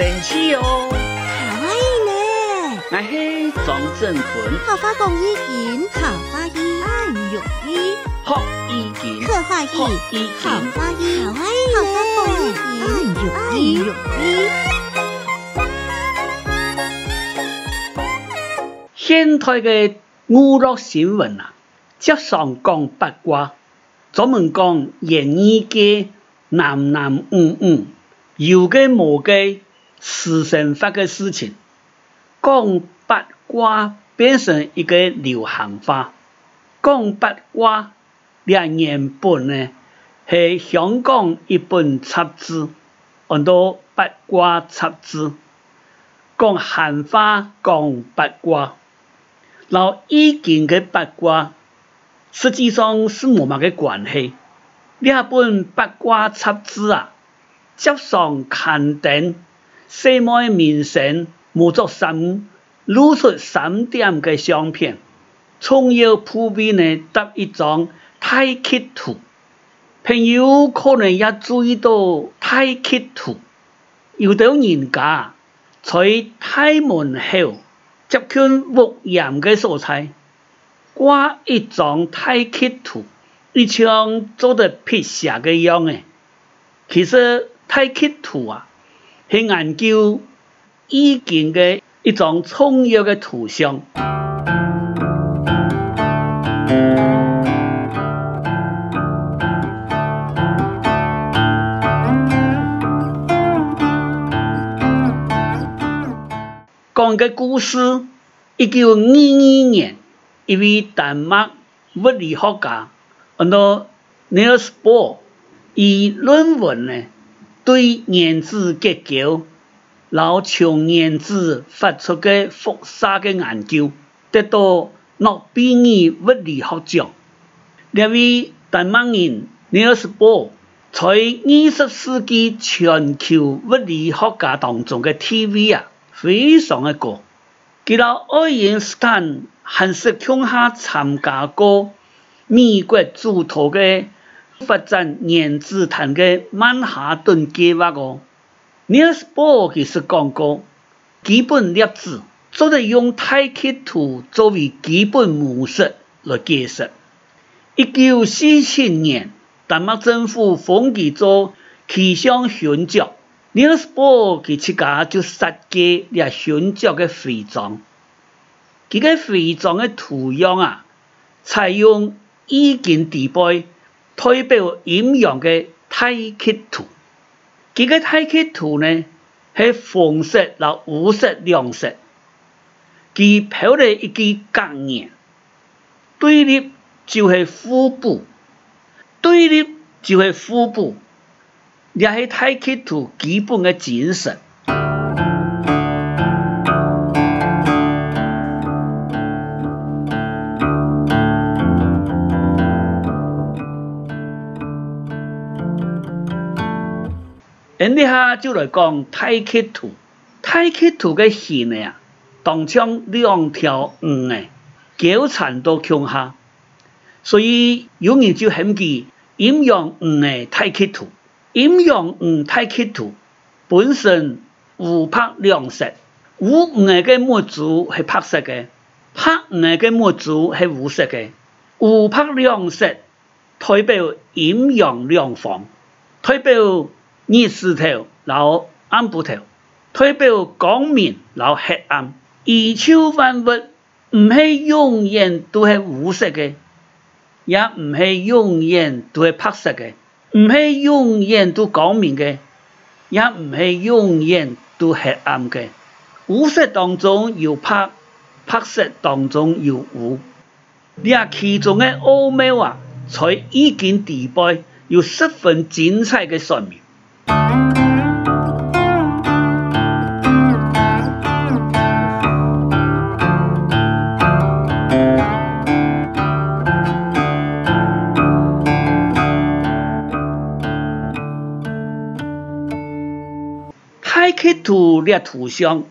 神奇哦！卡哇伊呢？我是庄振坤。好花公益金，好花艺，爱玉艺，好意金，好花艺，好花艺，好花公益金，爱玉艺。现代的娱乐新闻啊，经常讲八卦，专门讲演艺界男男女女，有嘅冇嘅。私生法的事情，讲八卦变成一个流行话。讲八卦，两原本呢系香港一本杂志，叫做八卦杂志。讲闲话，讲八卦，然后以前嘅八卦，实际上是冇乜嘅关系。两本八卦杂志啊，接上刊登。西门明星模作三露出三点嘅相片，重要铺面呢搭一张太极图。朋友可能也注意到太极图，有啲人家在太门口接近屋檐嘅所在挂一张太极图，一像做得辟邪嘅样诶。其实太极图啊。去研究易经嘅一种重要嘅图像。讲个故事，一九二二年，一位丹麦物理学家，叫做 Niels Bohr，以论文呢。对原子结构，然后从原子发出的辐射的研究，得到诺贝尔物理学奖。这位丹麦人尼尔斯·波在二十世纪全球物理学家当中的地位啊，非常的高。佢到爱因斯坦还是乡下参加过美国主导的。发展原子弹的曼哈顿计划哦，尼尔斯·波尔其实讲过，基本粒子就得用太极图作为基本模式来解释。一九四七年，丹麦政府封佢做气象勋爵，尼尔斯·波尔佢自家就设计了勋爵的徽章。佢个徽章的图样啊，采用易经地背。代表阴阳嘅太极图，佢个太极图呢系红色、和黄色两色，佢表了一个概念，对立就系互补，对立就系互补，也系太极图基本嘅精神。咁呢下就来讲太极图，太极图嘅形呢啊，当将两条鱼呢纠缠到胸下，所以有人就喊佢阴阳鱼嘅太极图。阴阳鱼太极图本身五拍两色，五鱼嘅墨珠系白色嘅，白鱼嘅墨珠系黄色嘅，五拍两色代表阴阳两方，代表。日石头，然后暗部头，代表光明，然后黑暗。宇宙万物唔系永远都系无色嘅，也唔系永远都系白色嘅，唔系永远都光明嘅，也唔系永远都黑暗嘅。无色当中有白，白色当中有无，呢其中嘅奥妙啊，在易经地背有十分精彩嘅说明。太极图列图像，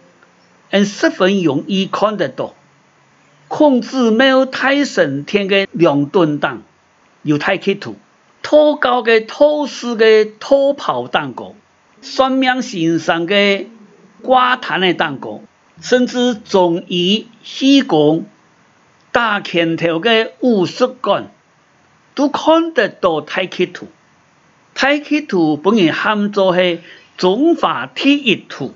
嗯，十分容易看得到。孔子庙太升天的两墩灯有太极图。托高的、托式的、托袍蛋糕，算命先生的挂弹的蛋糕，甚至中医、西工、大拳头的五术馆，都看得到太极图。太极图本人喊做系中华第一图。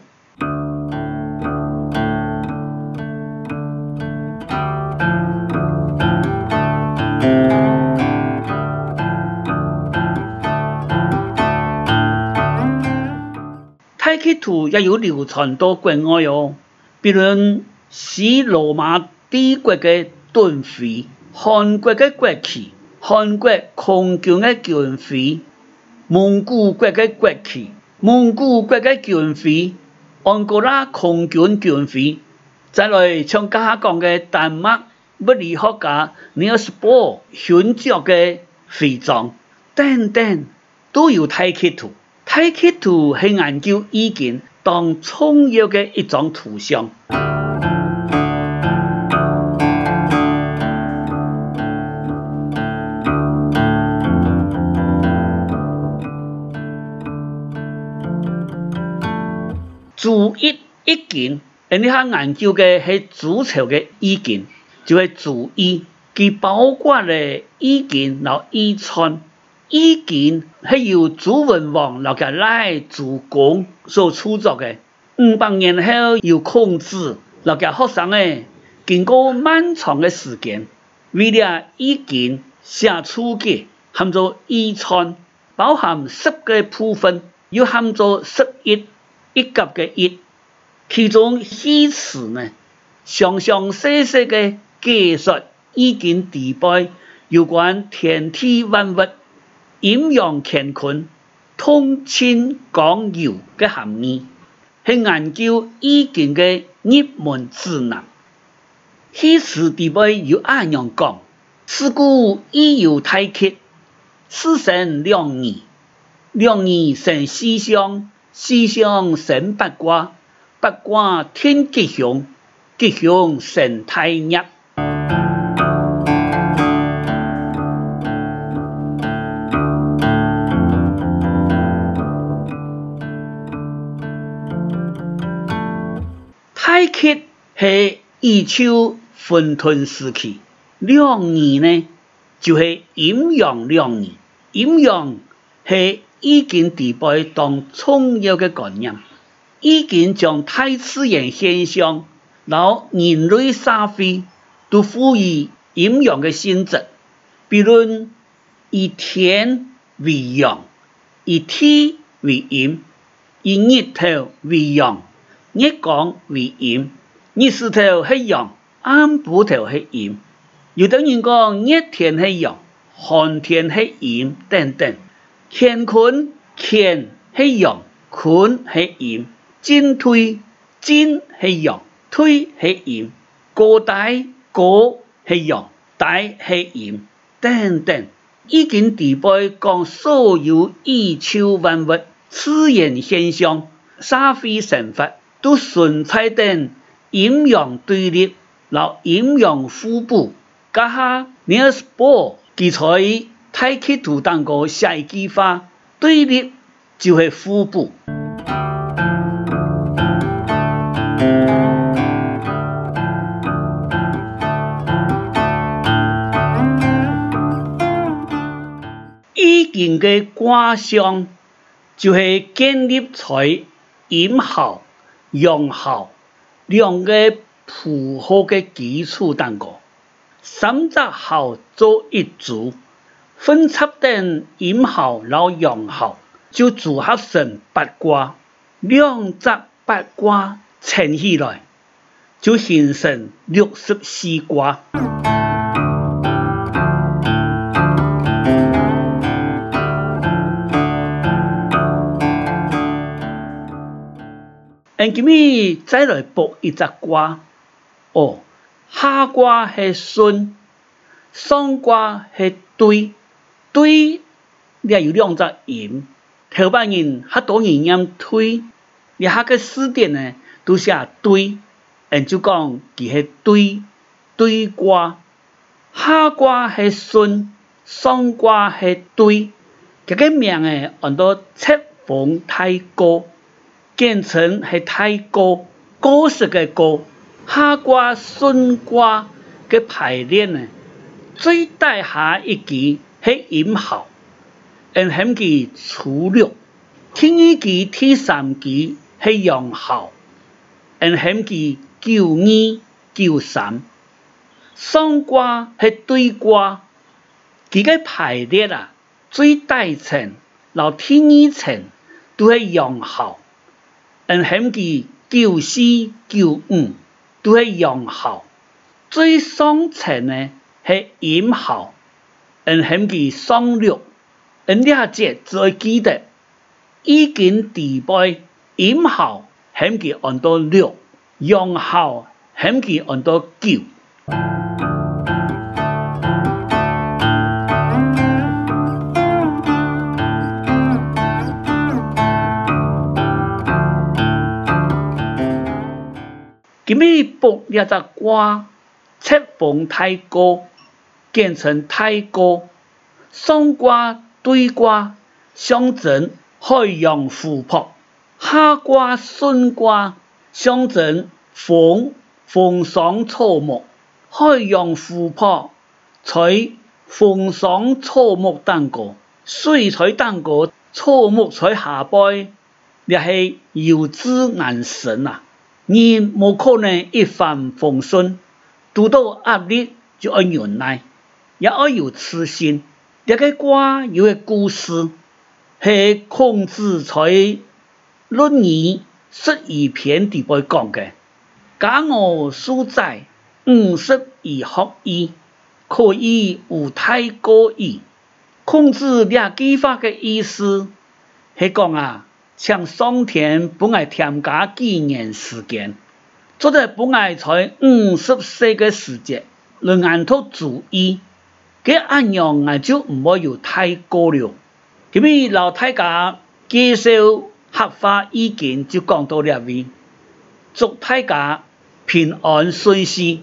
太极图也有流传到国外哦，比如西罗马帝国的盾徽、韩国的国旗、韩国空军的军徽、蒙古国的国旗、蒙古国的军徽、安哥拉空军军徽，再来像刚下讲的丹麦物理学家尼尔斯·波尔勋爵的徽章等等，都有太极图。太极图系研究易经当重要的一张图像。注意易经，你下研究的系周朝的易经，就系注意，佢包括了易经和易传。易经系由周文王老家赖主公所创作的，五百年后由孔子老家学生诶，经过漫长的时间，为了易经写出嘅，喊做易传，包含十个部分，又喊做十一，一级嘅一，其中系辞呢，详详细细嘅解说易经地背有关天地万物。阴阳乾坤、通亲刚柔嘅含义，系研究易经嘅入门指南。系辞地位有安样讲：自古易有太极，始生两仪，两仪生四象，四象生八卦，八卦天吉祥，吉祥生大业。太极系宇宙混沌时期，两仪呢就是阴阳两仪。阴阳是易经地位当重要的概念。易经将大自然现象，然后人类社会都赋予阴阳嘅性质，比如以天为阳，以地为阴，以日头为阳。日光为阴，日出头系阳，暗晡头系阴。有的人讲热天系阳，寒天系阴等等。乾坤乾系阳，坤系阴。进退进系阳，退系阴。高低高系阳，低系阴等等。易经地背讲所有宇宙万物、自然现象、社会生活。都存在等阴阳对立，然后阴阳互补。家下尼尔斯波记载太极图当中写一句话：对立就系互补。易经嘅卦象就系建立在阴爻。阳爻两个符号的基础蛋糕，三只爻做一组，分插等阴爻老阳号就组合成八卦，两只八卦乘起来就形成六十四卦。今日再来卜一只卦，哦，下卦系顺，上卦系兑，兑也有两只音，头半音很多人念推，你下个字典呢都写兑，人就讲佢系兑，兑卦，下卦系顺，上卦系兑，这个名诶，很多册封太高。简称系太高，高实嘅高，下卦顺卦嘅排列呢，最底下一支系寅卯，然后佢初六，第二支第三支系阳耗，然后佢九二九三，上卦系兑卦，佢嘅排列啊，最底层，然后第二层都系阳耗。然后佢九四九五都系阳耗，最上层呢系寅耗，然后佢上六，而两节最记得，已经地背寅耗，然后佢按到六，阳耗，然后佢按到九。今日卜一只卦，册封太高，简称太高。上卦兑卦，象征海洋湖泊；下卦顺卦，象征风风霜草木。海洋湖泊在风霜草木当中，水在当中，草木在下边，也系有志安生啊。你无可能一帆风顺，遇到压力就要忍耐，也要有自信。这个卦有个故事，系孔子在《论语十二篇》里边讲的。假我数载，五十而学矣，可以无太过矣。孔子这句话的意思系讲啊。像上天不爱添加几年时间，作者不爱在五十岁的时节，能按套主意，这按样啊就唔会有太过了。今日老太家介绍合法意见就讲到这里，祝大家平安顺遂。